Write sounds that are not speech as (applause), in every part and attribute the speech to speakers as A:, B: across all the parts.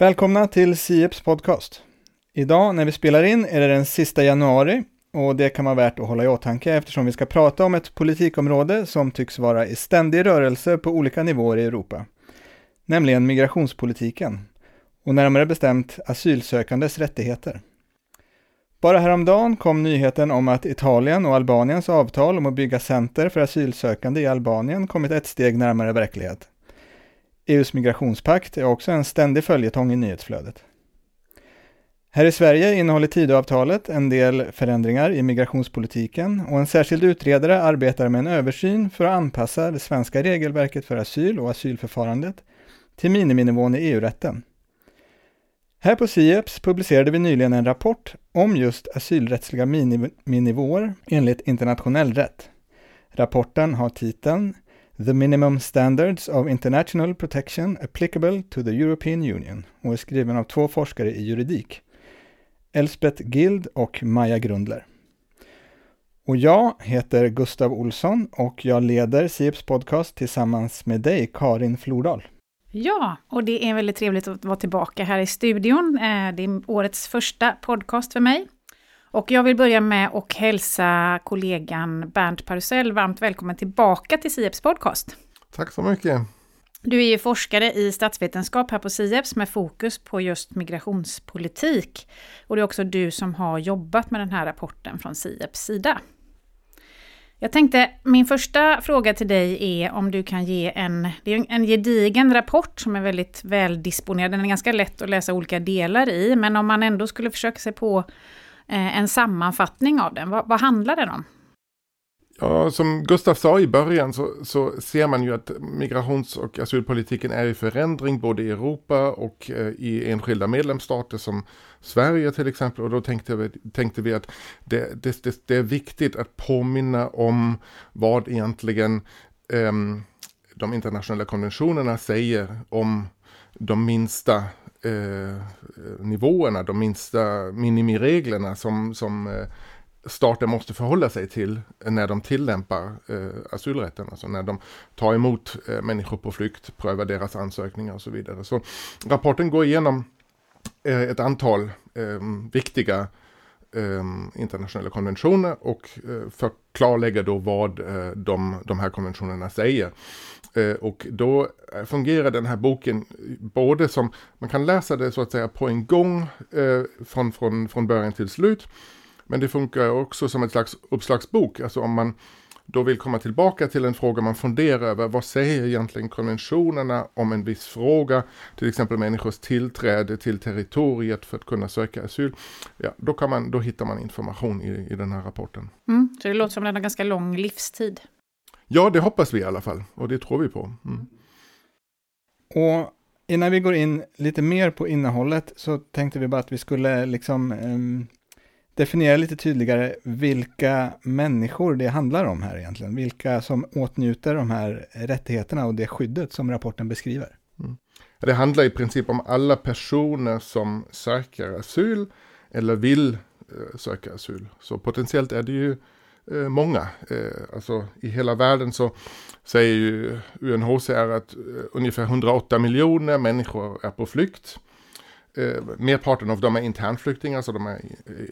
A: Välkomna till Sieps podcast. Idag när vi spelar in är det den sista januari och det kan vara värt att hålla i åtanke eftersom vi ska prata om ett politikområde som tycks vara i ständig rörelse på olika nivåer i Europa. Nämligen migrationspolitiken och närmare bestämt asylsökandes rättigheter. Bara häromdagen kom nyheten om att Italien och Albaniens avtal om att bygga center för asylsökande i Albanien kommit ett steg närmare verklighet. EUs migrationspakt är också en ständig följetong i nyhetsflödet. Här i Sverige innehåller Tidöavtalet en del förändringar i migrationspolitiken och en särskild utredare arbetar med en översyn för att anpassa det svenska regelverket för asyl och asylförfarandet till miniminivån i EU-rätten. Här på SIEPS publicerade vi nyligen en rapport om just asylrättsliga miniminivåer enligt internationell rätt. Rapporten har titeln The Minimum Standards of International Protection Applicable to the European Union och är skriven av två forskare i juridik. Elspeth Gild och Maja Grundler. Och jag heter Gustav Olsson och jag leder Sieps podcast tillsammans med dig, Karin Flordal.
B: Ja, och det är väldigt trevligt att vara tillbaka här i studion. Eh, det är årets första podcast för mig. Och jag vill börja med att hälsa kollegan Bernt Parusell varmt välkommen tillbaka till Sieps podcast.
C: Tack så mycket.
B: Du är ju forskare i statsvetenskap här på Sieps med fokus på just migrationspolitik. Och det är också du som har jobbat med den här rapporten från Sieps sida. Jag tänkte, min första fråga till dig är om du kan ge en, det är en gedigen rapport som är väldigt väldisponerad, den är ganska lätt att läsa olika delar i, men om man ändå skulle försöka sig på Eh, en sammanfattning av den, vad, vad handlar den om?
C: Ja, som Gustav sa i början så, så, ser man ju att migrations och asylpolitiken är i förändring både i Europa och eh, i enskilda medlemsstater som Sverige till exempel. Och då tänkte vi, tänkte vi att det, det, det, det är viktigt att påminna om vad egentligen eh, de internationella konventionerna säger om de minsta eh, nivåerna, de minsta minimireglerna som, som eh, staten måste förhålla sig till när de tillämpar eh, asylrätten, alltså när de tar emot eh, människor på flykt, prövar deras ansökningar och så vidare. Så rapporten går igenom eh, ett antal eh, viktiga eh, internationella konventioner och eh, förklarlägger då vad eh, de, de här konventionerna säger. Eh, och då eh, fungerar den här boken eh, både som, man kan läsa det så att säga på en gång från, från, från början till slut, men det funkar också som ett slags uppslagsbok, alltså om man då vill komma tillbaka till en fråga man funderar över. Vad säger egentligen konventionerna om en viss fråga? Till exempel människors tillträde till territoriet för att kunna söka asyl. Ja, då, kan man, då hittar man information i, i den här rapporten.
B: Mm, så det låter som den har ganska lång livstid.
C: Ja, det hoppas vi i alla fall. Och det tror vi på. Mm.
A: Och innan vi går in lite mer på innehållet så tänkte vi bara att vi skulle liksom um definiera lite tydligare vilka människor det handlar om här egentligen. Vilka som åtnjuter de här rättigheterna och det skyddet som rapporten beskriver. Mm.
C: Det handlar i princip om alla personer som söker asyl eller vill eh, söka asyl. Så potentiellt är det ju Eh, många. Eh, alltså i hela världen så säger ju UNHCR att eh, ungefär 108 miljoner människor är på flykt. Merparten av dem är internflyktingar, så de är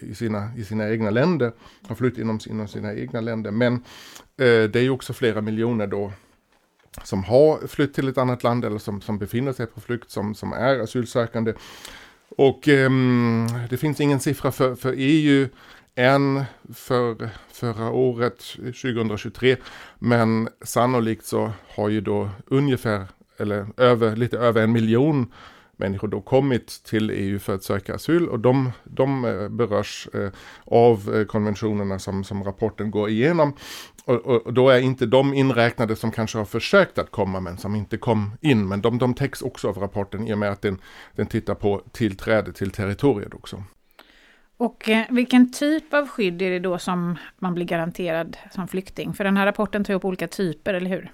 C: i sina, i sina egna länder, har flytt inom, inom sina egna länder. Men det är ju också flera miljoner då som har flytt till ett annat land eller som, som befinner sig på flykt, som, som är asylsökande. Och eh, det finns ingen siffra för, för EU än för förra året, 2023. Men sannolikt så har ju då ungefär, eller över, lite över en miljon människor då kommit till EU för att söka asyl och de, de eh, berörs eh, av eh, konventionerna som, som rapporten går igenom. Och, och, då är inte de inräknade som kanske har försökt att komma men som inte kom in. Men de, de täcks också av rapporten i och med att den, den tittar på tillträde till territoriet också.
B: Och eh, vilken typ av skydd är det då som man blir garanterad som flykting? För den här rapporten tar upp olika typer, eller hur?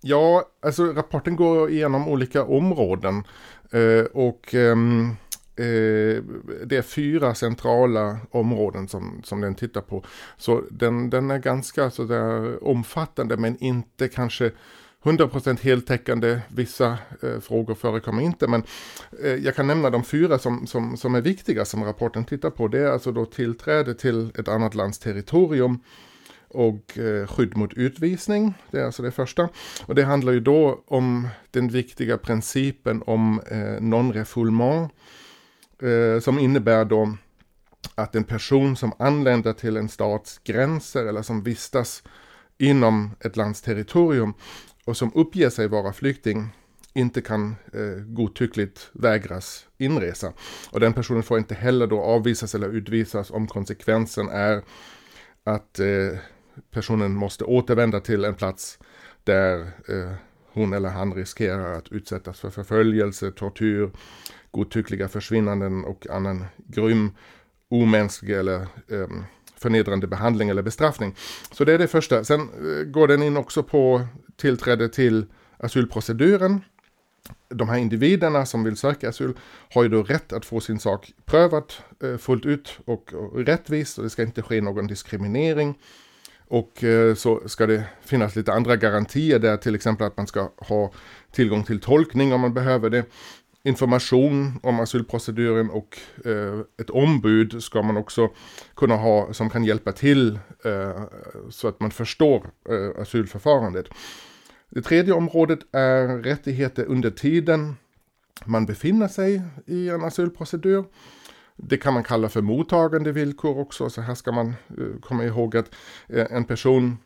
C: Ja, alltså rapporten går igenom olika områden. Eh, och ehm, eh, det är fyra centrala områden som, som den tittar på. Så den, den är ganska så där omfattande men inte kanske 100% heltäckande, vissa eh, frågor förekommer inte, men eh, jag kan nämna de fyra som, som, som är viktiga som rapporten tittar på. Det är alltså då tillträde till ett annat lands territorium och eh, skydd mot utvisning. Det är alltså det första. Och det handlar ju då om den viktiga principen om eh, non-refoulement eh, som innebär då att en person som anländer till en stats gränser eller som vistas inom ett lands territorium och som uppger sig vara flykting inte kan eh, godtyckligt vägras inresa. Och den personen får inte heller då avvisas eller utvisas om konsekvensen är att eh, personen måste återvända till en plats där eh, hon eller han riskerar att utsättas för förföljelse, tortyr, godtyckliga försvinnanden och annan grym, omänsklig eller eh, förnedrande behandling eller bestraffning. Så det är det första. Sen eh, går den in också på tillträde till asylproceduren. De här individerna som vill söka asyl har ju då rätt att få sin sak prövat eh, fullt ut och, och rättvist och det ska inte ske någon diskriminering. Och eh, så ska det finnas lite andra garantier där, till exempel att man ska ha tillgång till tolkning om man behöver det information om asylproceduren och eh, ett ombud ska man också kunna ha som kan hjälpa till eh, så att man förstår eh, asylförfarandet. Det tredje området är rättigheter under tiden man befinner sig i en asylprocedur. Det kan man kalla för mottagande villkor också, så här ska man eh, komma ihåg att eh, en person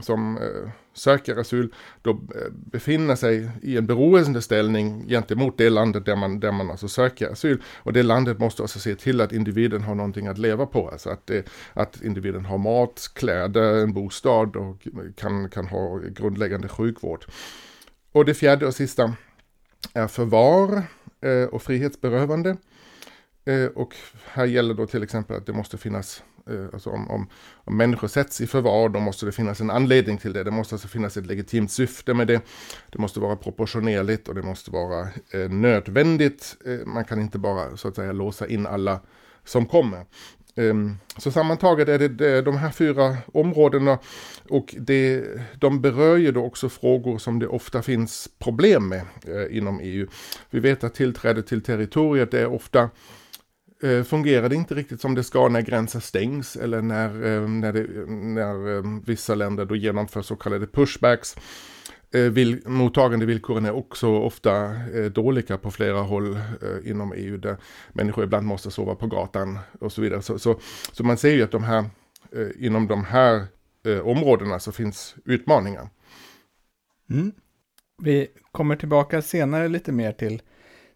C: som eh, söker asyl då eh, befinner sig i en beroendeställning gentemot det landet där man, där man alltså söker asyl. Och det landet måste också se till att individen har någonting att leva på. Alltså att, det, att individen har mat, kläder, en bostad och kan, kan ha grundläggande sjukvård. Och det fjärde och sista är förvar eh, och frihetsberövande. Eh, och här gäller då till exempel att det måste finnas Eh, alltså om, om, om människor sätts i förvar, då måste det finnas en anledning till det. Det måste alltså finnas ett legitimt syfte med det. Det måste vara proportionerligt och det måste vara eh, nödvändigt. Eh, man kan inte bara så att säga låsa in alla som kommer. Ehm, så sammantaget är det, de här fyra områdena och det, de berör ju då också frågor som det ofta finns problem med eh, inom EU. Vi vet att tillträde till territoriet är ofta eh, fungerar det inte riktigt som det ska när gränser stängs eller när, eh, när, det, när eh, vissa länder då genomför så kallade pushbacks. Eh, vill, mottagande villkoren är också ofta eh, dåliga på flera håll eh, inom EU där människor ibland måste sova på gatan och så vidare. Så, så, så man ser ju att de här, inom de här områdena så finns utmaningar.
A: Mm. Vi kommer tillbaka senare lite mer till,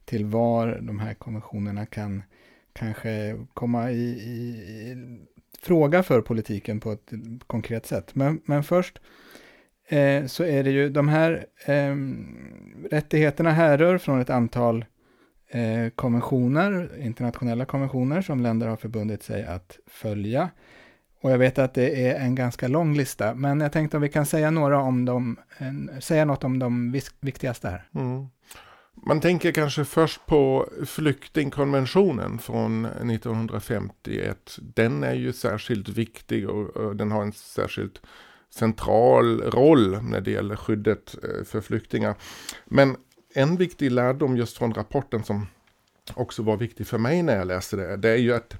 A: till var de här konventionerna kan kanske komma i, i, i, fråga för politiken på ett konkret sätt. Men, men först eh, så är det ju de här eh, rättigheterna härrör från ett antal eh, konventioner, internationella konventioner som länder har förbundit sig att följa. Och jag vet att det är en ganska lång lista, men jag tänkte om vi kan säga några om dem, säga något om de viktigaste här. Mm.
C: Man tänker kanske först på flyktingkonventionen från 1951. Den är ju särskilt viktig och den har en särskilt central roll när det gäller skyddet eh, för flyktingar. Men en viktig lärdom just från rapporten som också var viktig för mig när jag läste det, det är ju att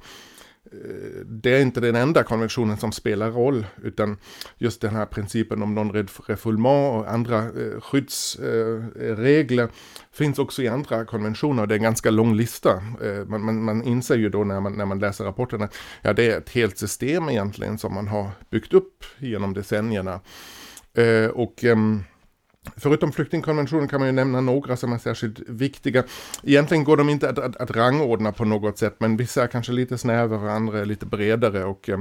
C: Eh, det är inte den enda konventionen som spelar roll, utan just den här principen om non-refoulement och andra eh, skyddsregler eh, finns också i andra konventioner. Det är en ganska lång lista. Eh, man, man, man, inser ju då när man, när man läser rapporterna, ja det är ett helt system egentligen som man har byggt upp genom decennierna. Eh, och ehm, Förutom flyktingkonventionen kan man ju nämna några som är särskilt viktiga. Egentligen går de inte att, att, att rangordna på något sätt, men vissa är kanske lite snävare, andra är lite bredare. Och eh,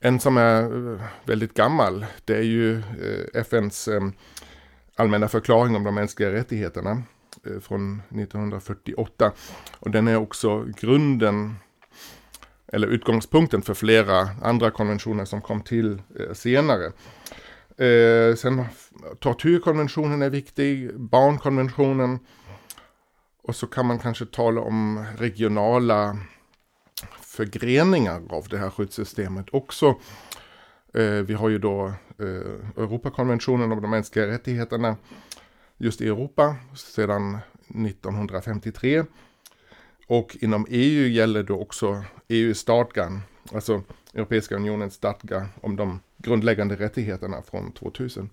C: en som är eh, väldigt gammal, det är ju eh, FNs eh, allmänna förklaring om de mänskliga rättigheterna eh, från 1948. Och den är också grunden eller utgångspunkten för flera andra konventioner som kom till eh, senare. Eh, sen tortyrkonventionen är viktig, barnkonventionen. Och så kan man kanske tala om regionala förgreningar av det här skyddssystemet också. Eh, vi har ju då eh, Europakonventionen om de mänskliga rättigheterna just i Europa sedan 1953. Och inom EU gäller då också EU-stadgan, alltså Europeiska unionens stadga om de grundläggande rättigheterna från 2000.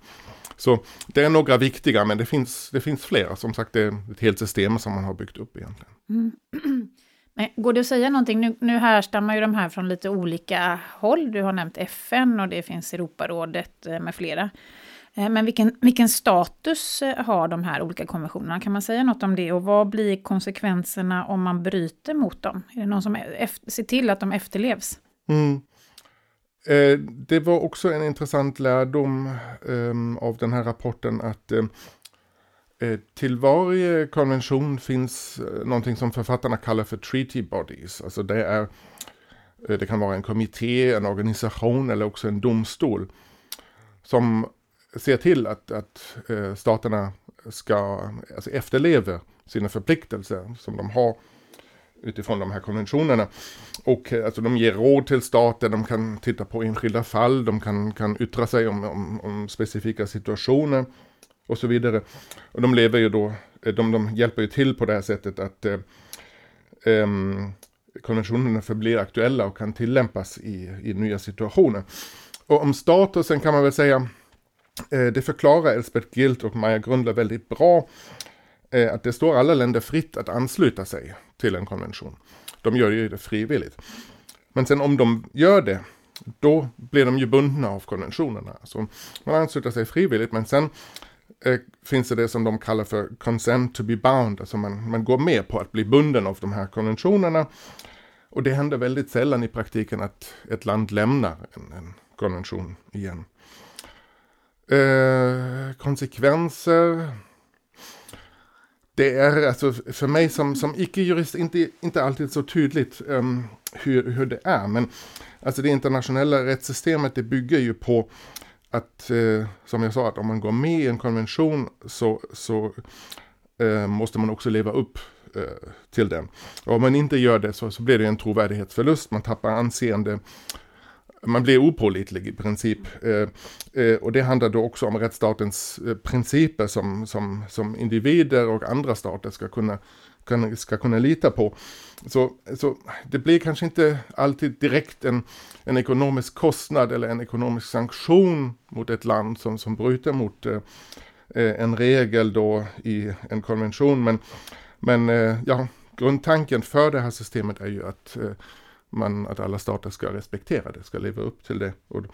C: Så det är några viktiga, men det finns, det finns flera. Som sagt, det är ett helt system som man har byggt upp egentligen. Mm. (clears throat)
B: Men går det att säga någonting? Nu, nu härstammar ju de här från lite olika håll. Du har nämnt FN och det finns Europarådet eh, med flera. Eh, men vilken, vilken status eh, har de här olika konventionerna? Kan man säga något om det? Och vad blir konsekvenserna om man bryter mot dem? Är det någon som e- ser till att de efterlevs? Mm.
C: Eh, det var också en intressant lärdom eh, av den här rapporten att eh, eh, till varje konvention finns eh, någonting som författarna kallar för treaty bodies. Alltså det, är, eh, det kan vara en kommitté, en organisation eller också en domstol som ser till att, att eh, staterna ska alltså efterleva sina förpliktelser som de har utifrån de här konventionerna. Och eh, alltså, de ger råd till staten, de kan titta på enskilda fall, de kan, kan yttra sig om, om, om specifika situationer och så vidare. Och de lever ju då, eh, de, de hjälper ju till på det här sättet att eh, eh, konventionerna förblir aktuella och kan tillämpas i, i nya situationer. Och om statusen kan man väl säga Eh, det förklarar Elspeth Gilt och Maja Grundler väldigt bra är att det står alla länder fritt att ansluta sig till en konvention. De gör ju det frivilligt. Men sen om de gör det, då blir de ju bundna av konventionerna. Så man ansluter sig frivilligt, men sen eh, finns det det som de kallar för consent to be bound. Alltså man, man går med på att bli bunden av de här konventionerna. Och det händer väldigt sällan i praktiken att ett land lämnar en, en konvention igen. Eh, konsekvenser. Det är alltså för mig som, som icke-jurist inte, inte alltid så tydligt um, hur, hur det är. Men alltså det internationella rättssystemet det bygger ju på att, eh, som jag sa, att om man går med i en konvention så, så eh, måste man också leva upp eh, till den. Och om man inte gör det så, så blir det en trovärdighetsförlust, man tappar anseende man blir opålitlig i princip. Eh, eh, och det handlar då också om rättsstatens eh, principer som, som, som individer och andra stater ska kunna, kan, ska kunna lita på. Så, så det blir kanske inte alltid direkt en, en ekonomisk kostnad eller en ekonomisk sanktion mot ett land som, som bryter mot eh, en regel då i en konvention. Men, men eh, ja, grundtanken för det här systemet är ju att eh, man, att alla stater ska respektera det, ska leva upp till det. Och,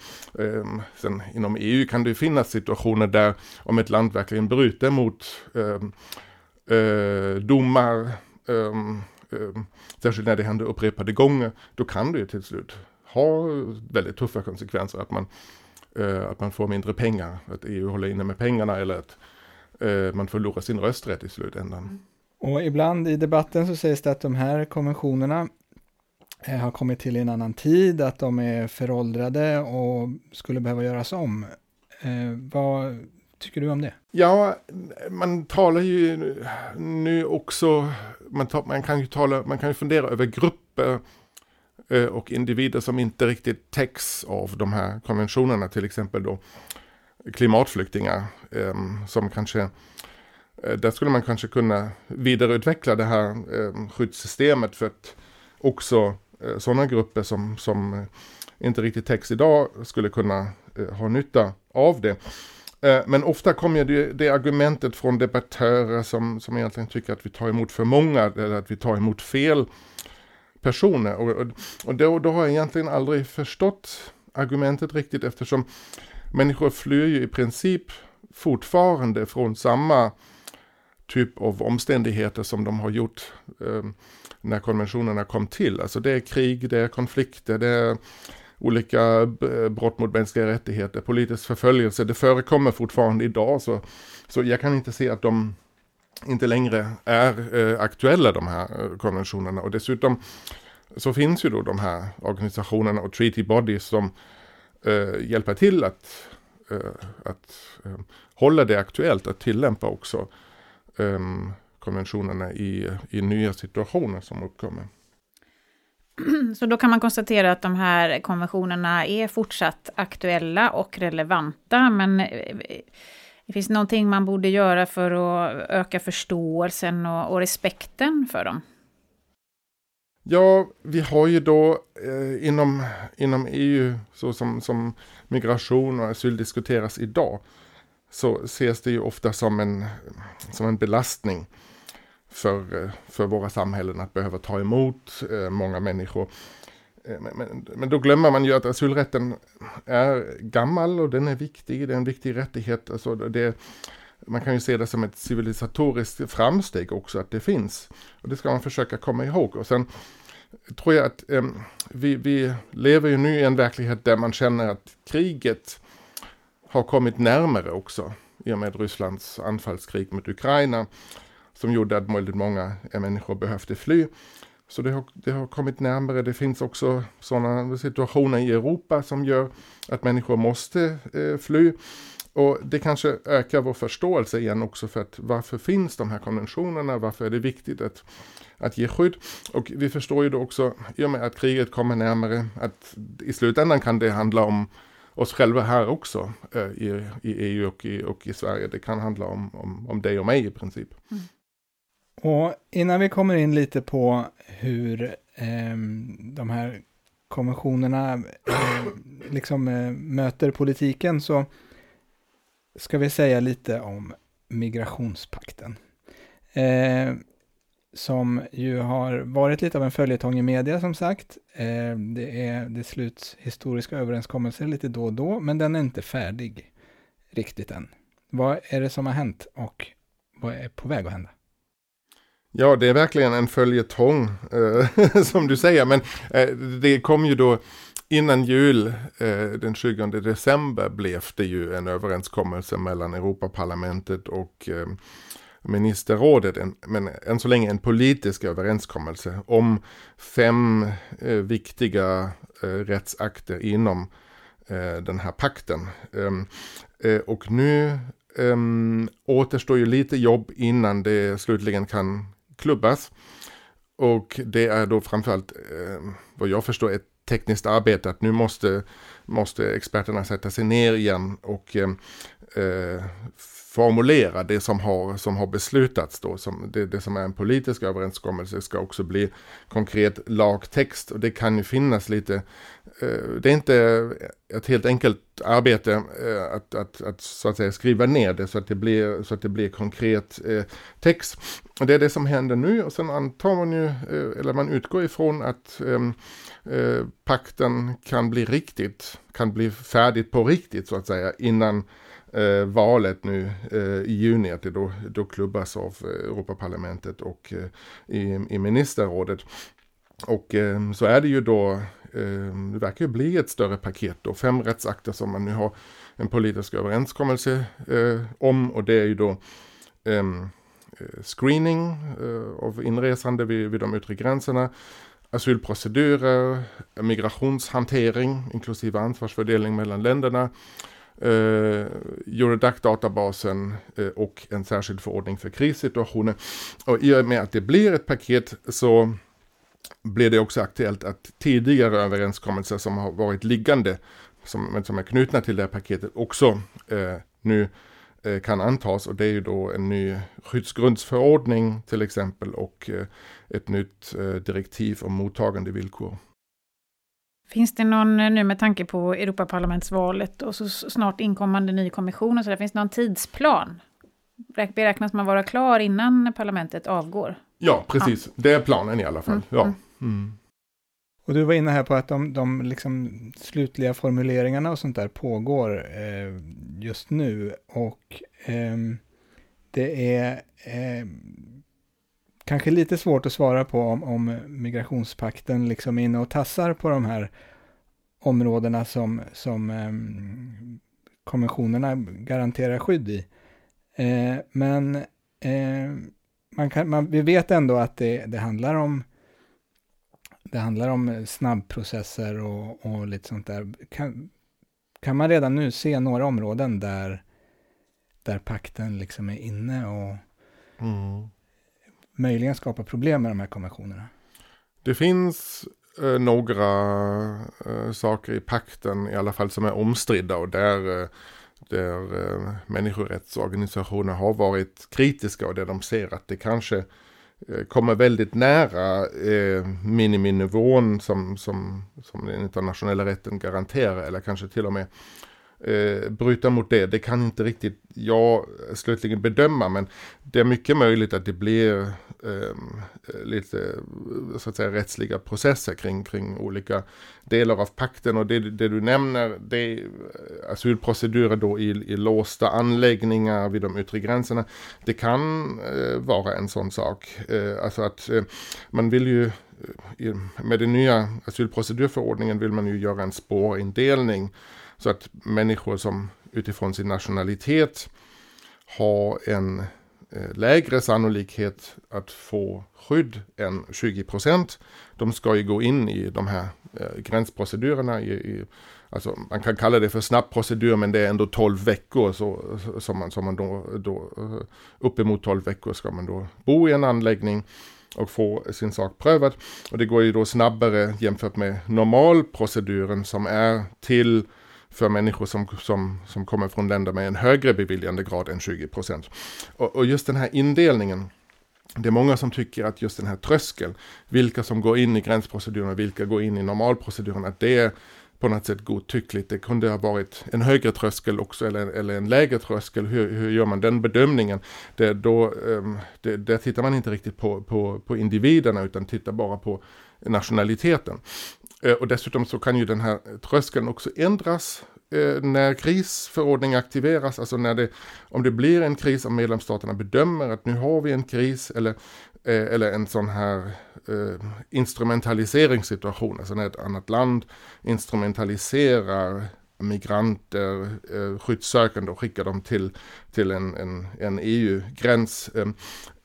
C: eh, sen inom EU kan det finnas situationer där om ett land verkligen bryter mot eh, eh, domar, ehm, ehm, särskilt när det händer upprepade gånger, då kan det ju till slut ha väldigt tuffa konsekvenser. Att man, eh, att man får mindre pengar, att EU håller inne med pengarna eller att eh, man förlorar sin rösträtt i slutändan. Mm.
A: Och ibland i debatten så sägs det att de här konventionerna Eh, har kommit till i en annan tid, att de är föråldrade och skulle behöva göras om. Eh, vad tycker du om det?
C: Ja, man talar ju nu också, man, ta, man, kan ju tala, man kan ju fundera över grupper eh, och individer som inte riktigt täcks av de här konventionerna, till exempel då klimatflyktingar eh, som kanske eh, där skulle man kanske kunna vidareutveckla det här eh, skyddssystemet för att också Eh, sådana grupper som, som eh, inte riktigt täcks idag skulle kunna eh, ha nytta av det. Men ofta kommer det, det argumentet från debattörer som, som egentligen tycker att vi tar emot för många eller att vi tar emot fel personer. Och, och då, då har jag egentligen aldrig förstått argumentet riktigt eftersom människor flyr ju i princip fortfarande från samma typ av omständigheter som de har gjort eh, när konventionerna kom till. Alltså det är krig, det är konflikter, det är olika eh, brott mot mänskliga rättigheter, politisk förföljelse. Det förekommer fortfarande idag. Så, så jag kan inte se att de inte längre är eh, aktuella de här eh, konventionerna. Och dessutom så finns ju då de här organisationerna och treaty bodies som eh, hjälper till att, eh, att eh, hålla det aktuellt, att tillämpa också um, konventionerna i, i nya situationer som uppkommer. (clears throat)
B: Så då kan man konstatera att de här konventionerna är fortsatt aktuella och relevanta, men eh, det finns någonting man borde göra för att öka förståelsen och, och respekten för dem.
C: Ja, vi har ju då eh, inom, inom EU, så som, som migration och asyl diskuteras idag, så ses det ju ofta som en, som en belastning för, för våra samhällen att behöva ta emot eh, många människor. Eh, men, men, men, då glömmer man ju att asylrätten är gammal och den är viktig, det är en viktig rättighet. Alltså det, man kan ju se det som ett civilisatoriskt framsteg också att det finns. Och det ska man försöka komma ihåg. Och sen tror jag att eh, vi, vi lever ju nu i en verklighet där man känner att kriget har kommit närmare också i och med Rysslands anfallskrig mot Ukraina som gjorde att väldigt många människor behövde fly. Så det har, det har kommit närmare. Det finns också sådana situationer i Europa som gör att människor måste eh, fly. Och det kanske ökar vår förståelse igen också för att varför finns de här konventionerna? Varför är det viktigt att, att ge skydd? Och vi förstår ju då också, i och med att kriget kommer närmare, att i slutändan kan det handla om oss själva här också eh, i, i EU och i, och i Sverige. Det kan handla om, om, om dig och mig i princip. Mm.
A: Och innan vi kommer in lite på hur eh, de här konventionerna eh, (clears throat) liksom eh, möter politiken så ska vi säga lite om migrationspakten. Som ju har varit lite av en följetong i media som sagt. Eh, det, är, det sluts historiska överenskommelser lite då och då, men den är inte färdig riktigt än. Vad är det som har hänt och vad är på väg att hända?
C: Ja, det är verkligen en följetong, eh, (laughs) som du säger. Men eh, det kom ju då innan jul, eh, den 20 december, blev det ju en överenskommelse mellan Europaparlamentet och eh, ministerrådet, en, men än så länge en politisk överenskommelse om fem eh, viktiga eh, rättsakter inom eh, den här pakten. Ehm, eh, och nu ehm, återstår ju lite jobb innan det slutligen kan klubbas. Och det är då framförallt eh, vad jag förstår ett tekniskt arbete att nu måste, måste experterna sätta sig ner igen och ehm, eh formulera det som har, som har beslutats då. Som det, det, som är en politisk överenskommelse ska också bli konkret lagtext. Och det kan ju finnas lite, eh, det är inte ett helt enkelt arbete eh, att, att, att, så att säga skriva ner det så att det blir, så att det blir konkret eh, text. Och det är det som händer nu och sen antar man ju, eh, eller man utgår ifrån att ehm, eh, pakten kan bli riktigt, kan bli färdigt på riktigt så att säga innan eh, valet nu eh, i juni, att det då, då klubbas av eh, Europaparlamentet och eh, i, i ministerrådet. Och eh, så är det ju då, eh, det verkar ju bli ett större paket då, fem rättsakter som man nu har en politisk överenskommelse eh, om. Och det är ju då eh, screening av inresande vid, vid de yttre gränserna, asylprocedurer, migrationshantering inklusive ansvarsfördelning mellan länderna, eh, Eurodac-databasen eh, och en särskild förordning för krissituationer. Och i och med att det blir ett paket så blir det också aktuellt att tidigare överenskommelser som har varit liggande, som, som är knutna till det här paketet, också eh, nu eh, kan antas och det är ju då en ny skyddsgrundsförordning till exempel och eh, ett nytt eh, direktiv om mottagande villkor.
B: Finns det någon, eh, nu med tanke på Europaparlamentsvalet och så snart inkommande ny kommission och så där, finns det någon tidsplan? Beräknas man vara klar innan parlamentet avgår?
C: Ja, precis. Ja. Det är planen i alla fall. Mm. Ja. Mm. mm.
A: Och du var inne här på att de, de liksom slutliga formuleringarna och sånt där pågår eh, just nu. Och eh, det är eh, kanske lite svårt att svara på om, om migrationspakten liksom är inne och tassar på de här områdena som, som eh, konventionerna garanterar skydd i. Eh, men eh, man kan, man, vi vet ändå att det, det handlar om det handlar om snabbprocesser och, och lite sånt där. Kan, kan man redan nu se några områden där, där pakten liksom är inne och mm möjligen skapa problem med de här konventionerna?
C: Det finns eh, några eh, saker i pakten i alla fall som är omstridda och där, eh, där eh, människorättsorganisationer har varit kritiska och där de ser att det kanske eh, kommer väldigt nära eh, miniminivån som, som, som den internationella rätten garanterar eller kanske till och med eh, bryta mot det. Det kan inte riktigt jag slutligen bedöma men det är mycket möjligt att det blir eh, lite så att säga rättsliga processer kring, kring olika delar av pakten och det, det du nämner det är eh, asylprocedurer då i, i låsta anläggningar vid de yttre gränserna. Det kan eh, vara en sån sak. Eh, alltså att eh, man vill ju eh, med den nya asylprocedurförordningen vill man ju göra en spårindelning så att människor som utifrån sin nationalitet har en eh, lägre sannolikhet att få skydd än 20 procent. De ska ju gå in i de här eh, gränsprocedurerna. I, i, alltså man kan kalla det för snabbprocedur men det är ändå 12 veckor så, som man, som man då, då eh, uppemot 12 veckor ska man då bo i en anläggning och få sin sak prövad. Och det går ju då snabbare jämfört med normalproceduren som är till för människor som, som, som kommer från länder med en högre beviljandegrad än 20 procent. Och, och just den här indelningen, det är många som tycker att just den här tröskeln, vilka som går in i gränsproceduren och vilka går in i normalproceduren, att det är på något sätt godtyckligt. Det kunde ha varit en högre tröskel också eller, eller en lägre tröskel. Hur, hur gör man den bedömningen? Det, då, um, det, där tittar man inte riktigt på, på, på individerna utan tittar bara på nationaliteten. Eh, och dessutom så kan ju den här tröskeln också ändras eh, när krisförordning aktiveras, alltså när det, om det blir en kris, om medlemsstaterna bedömer att nu har vi en kris eller, eh, eller en sån här eh, instrumentaliseringssituation, alltså när ett annat land instrumentaliserar migranter, eh, skyddssökande och skickar dem till, till en, en, en EU-gräns.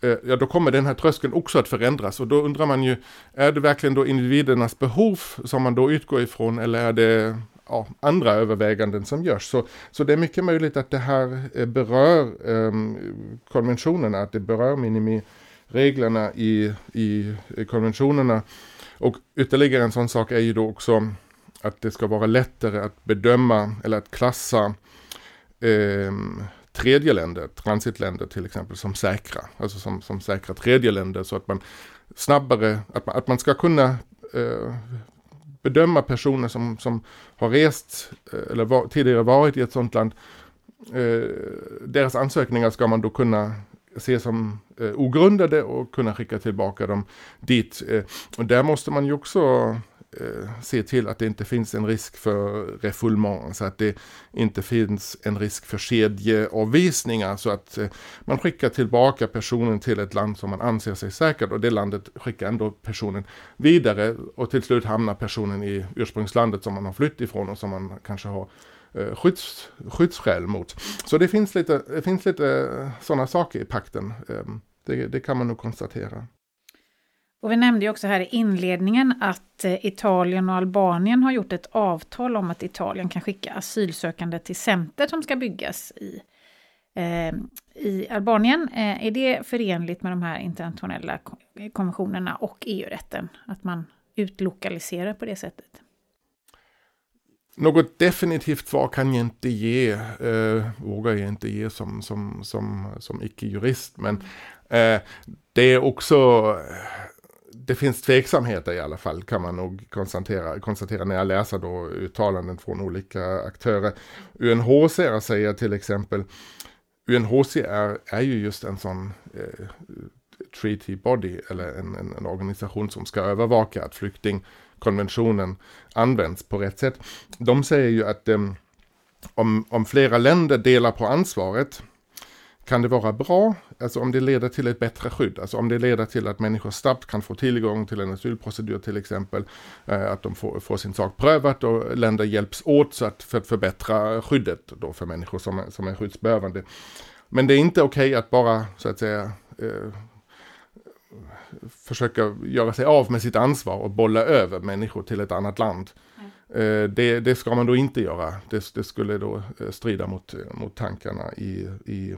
C: Eh, ja, då kommer den här tröskeln också att förändras och då undrar man ju, är det verkligen då individernas behov som man då utgår ifrån eller är det ja, andra överväganden som görs. Så, så det är mycket möjligt att det här eh, berör eh, konventionerna, att det berör minimireglerna i, i konventionerna. Och ytterligare en sån sak är ju då också att det ska vara lättare att bedöma eller att klassa eh, tredje länder, transitländer till exempel, som säkra. Alltså som, som säkra tredje länder så att man snabbare, att man, att man ska kunna eh, bedöma personer som, som har rest eh, eller var, tidigare varit i ett sådant land. Eh, deras ansökningar ska man då kunna se som eh, ogrundade och kunna skicka tillbaka dem dit. Eh, och där måste man ju också Eh, se till att det inte finns en risk för refoulement, så att det inte finns en risk för kedjeavvisningar, så att eh, man skickar tillbaka personen till ett land som man anser sig säkert och det landet skickar ändå personen vidare och till slut hamnar personen i ursprungslandet som man har flytt ifrån och som man kanske har eh, skydds, skyddsskäl mot. Så det finns lite, det finns lite sådana saker i pakten. Det, det kan man nog konstatera.
B: Och vi nämnde ju också här i inledningen att eh, Italien och Albanien har gjort ett avtal om att Italien kan skicka asylsökande till center som ska byggas i, eh, i Albanien. Eh, är det förenligt med de här internationella konventionerna och EU-rätten? Att man utlokaliserar på det sättet?
C: Något definitivt svar kan jag inte ge, eh, vågar jag inte ge som, som, som, som icke-jurist. Men eh, det är också det finns tveksamheter i alla fall kan man nog konstatera, konstatera när jag läser då uttalanden från olika aktörer. UNHCR säger till exempel, UNHCR är ju just en sån eh, treaty body eller en, en, en, organisation som ska övervaka att flyktingkonventionen används på rätt sätt. De säger ju att eh, om, om flera länder delar på ansvaret kan det vara bra, alltså om det leder till ett bättre skydd, alltså om det leder till att människor snabbt kan få tillgång till en asylprocedur till exempel, eh, att de får, får sin sak prövat och länder hjälps åt så att, för att förbättra skyddet då för människor som, är, som är skyddsbehövande. Men det är inte okej okay att bara så att säga eh, försöka göra sig av med sitt ansvar och bolla över människor till ett annat land. Mm. Det, det, ska man då inte göra. Det, det skulle då eh, strida mot, mot tankarna i, i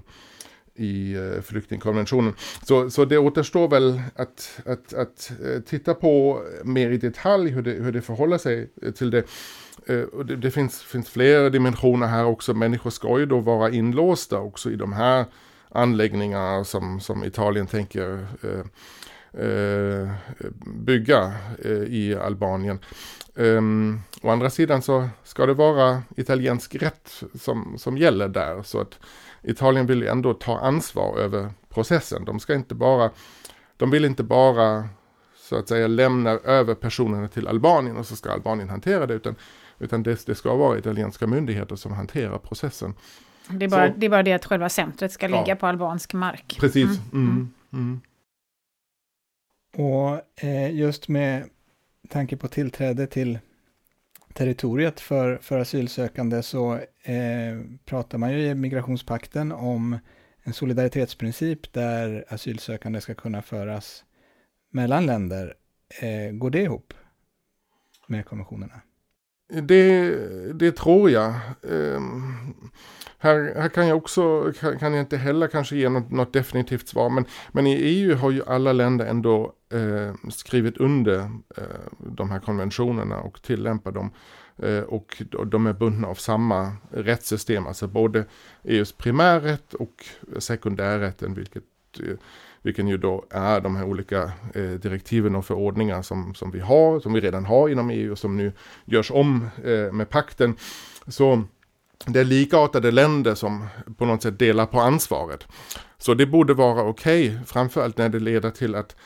C: i eh, flyktingkonventionen. Så, så det återstår väl att, att, att eh, titta på mer i detalj hur det, hur det förhåller sig eh, till det. Det, det finns, finns flera dimensioner här också. Människor ska ju då vara inlåsta också i de här anläggningarna som, som Italien tänker eh, bygga eh, i Albanien. Um, å andra sidan så ska det vara italiensk rätt som, som gäller där. Så att Italien vill ändå ta ansvar över processen. De ska inte bara, de vill inte bara så att säga lämna över personerna till Albanien och så ska Albanien hantera det. Utan, utan det, det ska vara italienska myndigheter som hanterar processen.
B: Det är bara, så, det, är bara det att själva centret ska ligga på albansk mark.
C: Precis. Mm. Mm. Mm.
A: Och eh, just med tanke på tillträde till territoriet för, för asylsökande så eh, pratar man ju i migrationspakten om en solidaritetsprincip där asylsökande ska kunna föras mellan länder. Eh, går det ihop med konventionerna?
C: Det, det tror jag. Ehm, här, här kan jag också, kan, kan jag inte heller kanske ge något, något, definitivt svar, men, men i EU har ju alla länder ändå eh, skrivit under eh, de här konventionerna och tillämpar dem. Eh, och de är bundna av samma rättssystem, alltså både EUs primärrätt och sekundärrätten, vilket eh, vilken ju då är de här olika eh, direktiven och förordningar som, som vi har, som vi redan har inom EU och som nu görs om eh, med pakten. Så det är likartade länder som på något sätt delar på ansvaret. Så det borde vara okej, okay, framförallt när det leder till att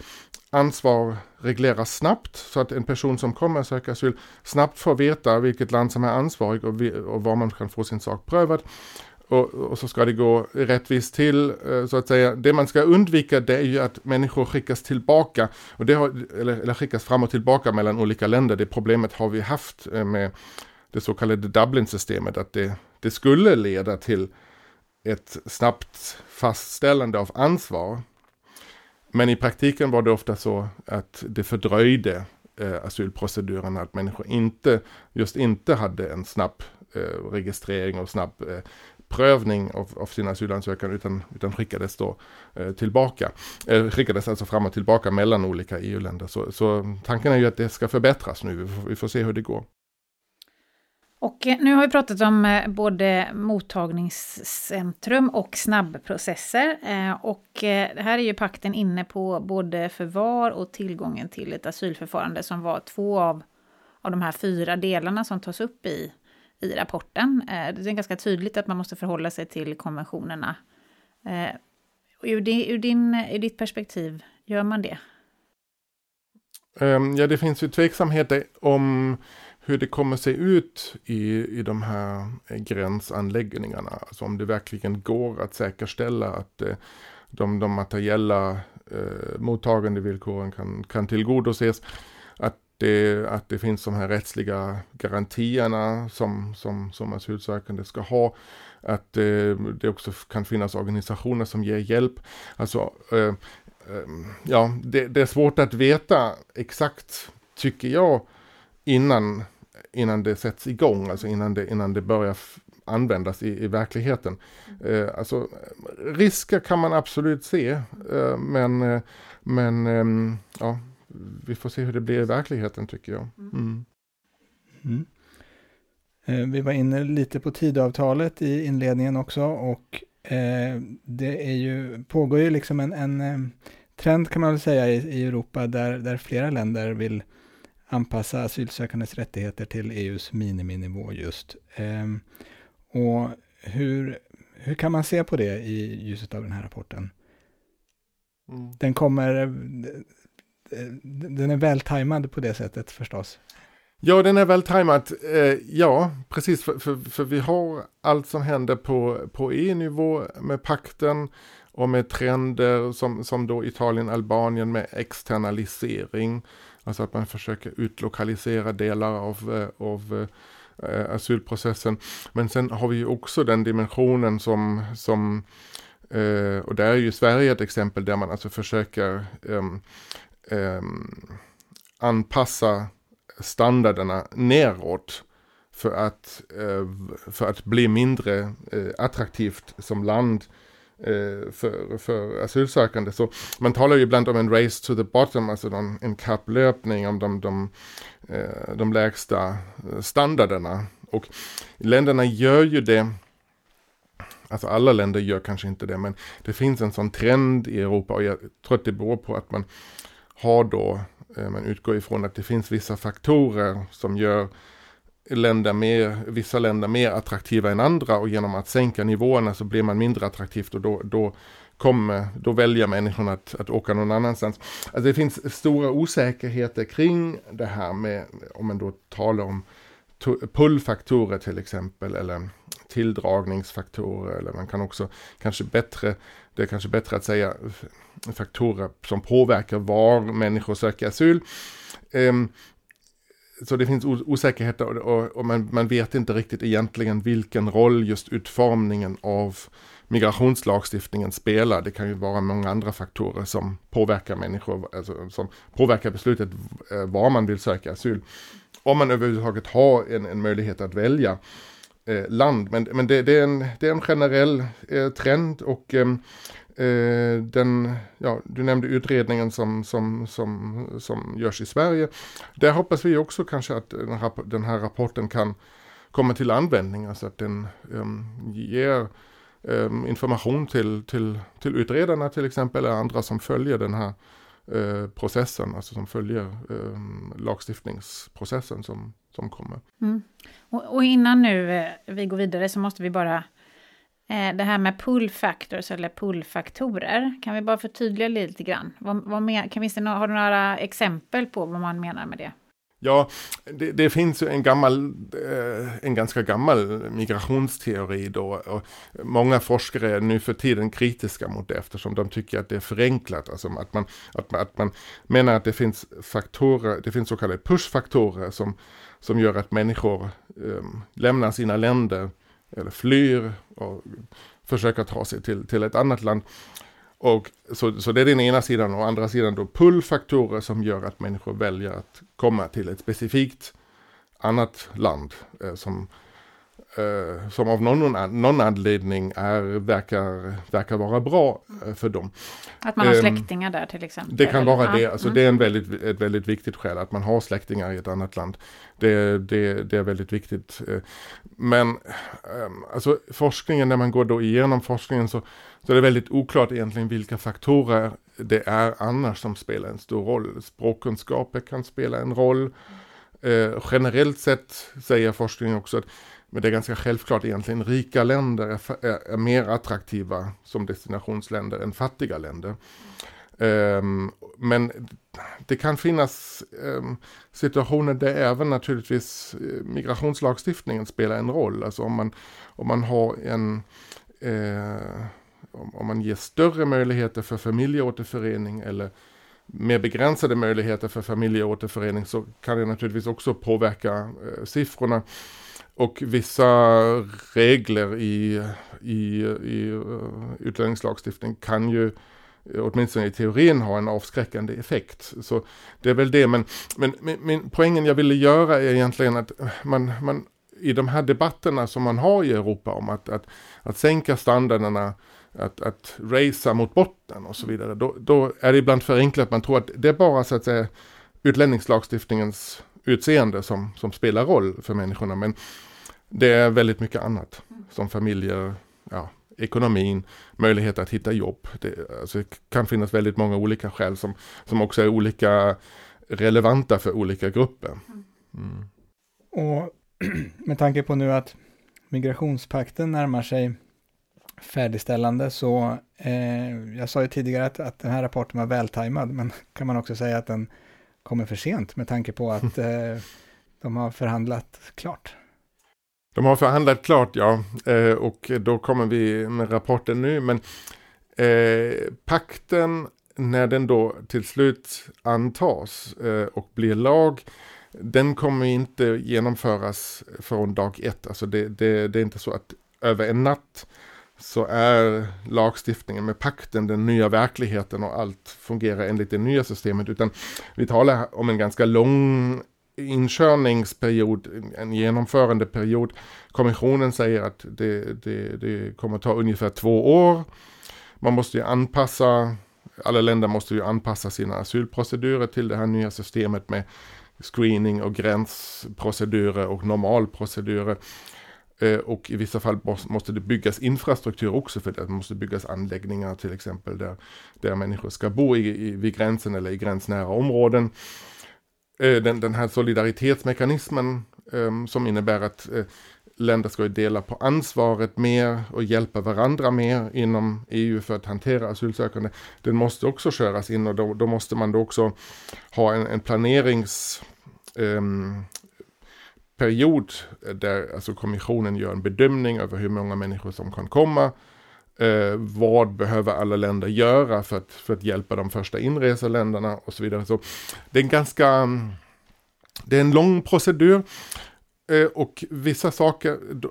C: ansvar regleras snabbt så att en person som kommer att söka asyl snabbt får veta vilket land som är ansvarig och, och var man kan få sin sak prövad. Och, och, så ska det gå rättvist till, eh, så att säga. Det man ska undvika det är ju att människor skickas tillbaka, och det har, eller, eller skickas fram och tillbaka mellan olika länder. Det problemet har vi haft eh, med det så kallade Dublin-systemet, att det, det skulle leda till ett snabbt fastställande av ansvar. Men i praktiken var det ofta så att det fördröjde eh, asylproceduren, att människor inte, just inte hade en snabb eh, registrering och snabb eh, prövning av, av sin asylansökan utan, utan skickades då eh, tillbaka. Eh, skickades alltså fram och tillbaka mellan olika EU-länder. Så, så tanken är ju att det ska förbättras nu, vi får, vi får se hur det går.
B: Och eh, nu har vi pratat om eh, både mottagningscentrum och snabbprocesser. Eh, och här är ju pakten inne på både förvar och tillgången till ett asylförfarande som var två av, av de här fyra delarna som tas upp i, i rapporten. Eh, det är ganska tydligt att man måste förhålla sig till konventionerna. Eh, ur, din, ur, din, ur ditt perspektiv, gör man det?
C: Ehm, ja, det finns ju tveksamheter om hur det kommer se ut i, i de här eh, gränsanläggningarna. Alltså om det verkligen går att säkerställa att de, de materiella eh, mottagandevillkoren kan, kan tillgodoses. Att det, att det finns de här rättsliga garantierna som, som, som asylsökande ska ha. Att eh, det också kan finnas organisationer som ger hjälp. Alltså, eh, eh, ja, det, det, är svårt att veta exakt, tycker jag, innan innan det sätts igång, alltså innan det, innan det börjar användas i, i verkligheten. Eh, alltså, risker kan man absolut se, eh, men, eh, men eh, ja, vi får se hur det blir i verkligheten tycker jag. Mm. mm.
A: Mm. Eh, vi var inne lite på tidavtalet i inledningen också och eh, det är ju, pågår ju liksom en, en trend kan man väl säga i, i Europa där, där flera länder vill anpassa asylsökandes rättigheter till EUs miniminivå just. Och hur, hur kan man se på det i ljuset av den här rapporten? Mm. Den kommer, Eh, den är vältajmad på det sättet förstås.
C: Ja, den är vältajmad. Eh, ja, precis, för, för, för, vi har allt som händer på, på EU-nivå med pakten och med trender som, som då Italien, Albanien med externalisering Alltså att man försöker utlokalisera delar av, eh, av eh, asylprocessen. Men sen har vi ju också den dimensionen som, som eh, och där är ju Sverige ett exempel där man alltså försöker ehm, eh, anpassa standarderna neråt för att, eh, för att bli mindre eh, attraktivt som land eh, för, för asylsökande. Så man talar ju ibland om en race to the bottom, alltså någon, en kapplöpning om de, de, eh, de lägsta eh, standarderna. Och länderna gör ju det Alltså alla länder gör kanske inte det, men det finns en sån trend i Europa och jag tror att det beror på att man har då, eh, man utgår ifrån att det finns vissa faktorer som gör länder mer, vissa länder mer attraktiva än andra och genom att sänka nivåerna så blir man mindre attraktivt och då, då kommer, då väljer människorna att, att åka någon annanstans. Alltså det finns stora osäkerheter kring det här med, om man då talar om pullfaktorer till exempel eller tilldragningsfaktorer eller man kan också kanske bättre, det är kanske bättre att säga faktorer som påverkar var människor söker asyl. Um, så det finns osäkerheter och, och, och man, man, vet inte riktigt egentligen vilken roll just utformningen av migrationslagstiftningen spelar. Det kan ju vara många andra faktorer som påverkar människor, alltså, som påverkar beslutet eh, var man vill söka asyl. Om man överhuvudtaget har en, en möjlighet att välja eh, land. Men, men det, det, är en, det är en generell eh, trend och eh, eh, den, ja, du nämnde utredningen som, som, som, som görs i Sverige. Där hoppas vi också kanske att den här, den här rapporten kan komma till användning, alltså att den ehm, ger ehm, information till, till, till utredarna till exempel, eller andra som följer den här Eh, processen, alltså som följer eh, lagstiftningsprocessen som, som kommer.
B: Mm. Och, och, innan nu eh, vi går vidare så måste vi bara eh, det här med pull factors eller pull faktorer, Kan vi bara förtydliga lite grann? Vad, vad med, kan vi, har du några exempel på vad man menar med det?
C: Ja, det, det, finns ju en gammal, eh, en ganska gammal migrationsteori då. Och många forskare är nu för tiden kritiska mot det eftersom de tycker att det är förenklat. Alltså att man, att man, att man menar att det finns faktorer, det finns så kallade pushfaktorer som, som gör att människor um, lämnar sina länder eller flyr och försöker ta sig till, till ett annat land. Och så, så det är den ena sidan. Och andra sidan då pullfaktorer som gör att människor väljer att komma till ett specifikt annat land eh, som eh, som av någon, någon anledning är, verkar, verkar vara bra eh, för dem.
B: Att man har ehm, släktingar där till exempel?
C: Det kan vara det. Alltså, mm. Det är en väldigt, ett väldigt viktigt skäl, att man har släktingar i ett annat land. Det, det, det är väldigt viktigt. Eh, men ehm, alltså, forskningen, när man går då igenom forskningen så, så är det väldigt oklart egentligen vilka faktorer det är annars som spelar en stor roll. Språkkunskaper kan spela en roll. Eh, generellt sett säger forskningen också att men det är ganska självklart egentligen, rika länder är, är, är mer attraktiva som destinationsländer än fattiga länder. Um, men det kan finnas um, situationer där även naturligtvis eh, migrationslagstiftningen spelar en roll. Alltså om man, om man har en uh, om, om, man ger större möjligheter för familjeåterförening eller mer begränsade möjligheter för familjeåterförening så kan det naturligtvis också påverka uh, siffrorna. Och vissa regler i, i, i eh, utlänningslagstiftning kan ju eh, åtminstone i teorin ha en avskräckande effekt. Så det är väl det, men, men, min, poängen jag ville göra är egentligen att man, man i de här debatterna som man har i Europa om att, att, att sänka standarderna, att, att racea mot botten och så vidare, då, då är det ibland förenklat. Man tror att det är bara så att säga utlänningslagstiftningens utseende som, som spelar roll för människorna. Men det är väldigt mycket annat som familjer, ja, ekonomin, möjlighet att hitta jobb. Det, alltså, det kan finnas väldigt många olika skäl som, som också är olika relevanta för olika grupper. Mm.
A: Och (clears throat) med tanke på nu att migrationspakten närmar sig färdigställande så, eh, jag sa ju tidigare att, att den här rapporten var vältajmad, men kan man också säga att den kommer för sent med tanke på att eh, de har förhandlat klart.
C: De har förhandlat klart, ja, eh, och då kommer vi med rapporten nu, men eh, pakten, när den då till slut antas eh, och blir lag, den kommer inte genomföras från dag ett. Alltså det, det, det är inte så att över en natt så är lagstiftningen med pakten den nya verkligheten och allt fungerar enligt det nya systemet. Utan vi talar om en ganska lång inkörningsperiod, en genomförandeperiod. Kommissionen säger att det, det, det kommer ta ungefär två år. man måste ju anpassa, alla länder måste ju anpassa sina asylprocedurer till det här nya systemet med screening och gränsprocedurer och normalprocedurer. Eh, och i vissa fall måste det byggas infrastruktur också för det. Det måste byggas anläggningar till exempel där, där människor ska bo i, i, vid gränsen eller i gränsnära områden. Eh, den, den här solidaritetsmekanismen ehm, som innebär att eh, länder ska dela på ansvaret mer och hjälpa varandra mer inom EU för att hantera asylsökande. Den måste också köras in och då, då måste man då också ha en, en planerings um, period eh, där alltså kommissionen gör en bedömning över hur många människor som kan komma. Eh, vad behöver alla länder göra för att, för att hjälpa de första inreseländerna och så vidare. Så det är en ganska, mm, det är en lång procedur. Eh, och vissa saker, då,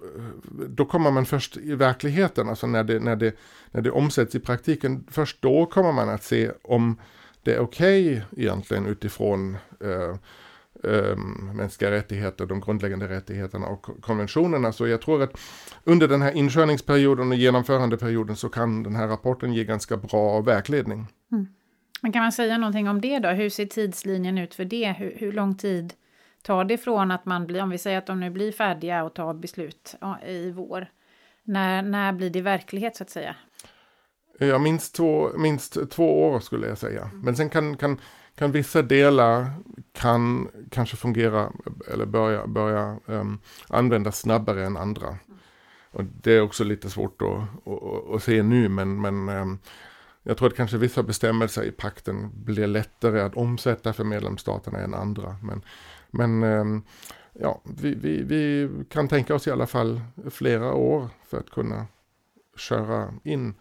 C: då, kommer man först i verkligheten, alltså när det, när, det, när det omsätts i praktiken, först då kommer man att se om det är okej okay egentligen utifrån eh, um, mänskliga rättigheter, de grundläggande rättigheterna och konventionerna. Så jag tror att under den här inkörningsperioden och genomförandeperioden så kan den här rapporten ge ganska bra vägledning. Mm.
B: Men kan man säga någonting om det då? Hur ser tidslinjen ut för det? Hur, hur lång tid tar det från att man blir, om vi säger att de nu blir färdiga och tar beslut i vår, när, när blir det verklighet så att säga?
C: Ja, minst två, minst två år skulle jag säga. Mm. Men sen kan, kan kan vissa delar kan kanske fungera eller börja, börja um, användas snabbare än andra. Och det är också lite svårt att, att, att se nu men, men um, jag tror att kanske vissa bestämmelser i pakten blir lättare att omsätta för medlemsstaterna än andra. Men, men um, ja, vi, vi, vi kan tänka oss i alla fall flera år för att kunna köra in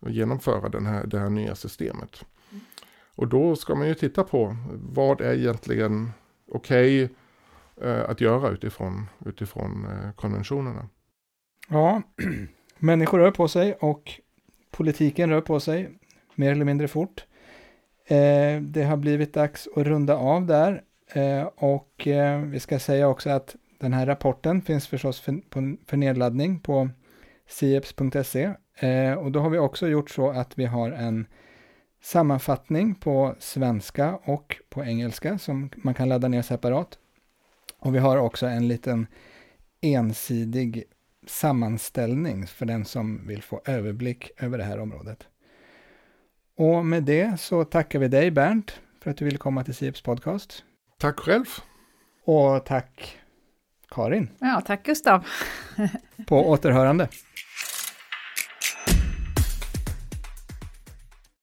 C: och genomföra den här, det här nya systemet. Och då ska man ju titta på vad är egentligen okej okay, eh, att göra utifrån, utifrån eh, konventionerna.
A: Ja, (clears throat) människor rör på sig och politiken rör på sig mer eller mindre fort. Eh, det har blivit dags att runda av där eh, och eh, vi ska säga också att den här rapporten finns förstås för, på, för nedladdning på sieps.se eh, och då har vi också gjort så att vi har en sammanfattning på svenska och på engelska som man kan ladda ner separat. Och vi har också en liten ensidig sammanställning för den som vill få överblick över det här området. Och med det så tackar vi dig Bernt för att du ville komma till Sieps podcast.
C: Tack själv.
A: Och tack Karin.
B: Ja, tack Gustav.
A: på återhörande.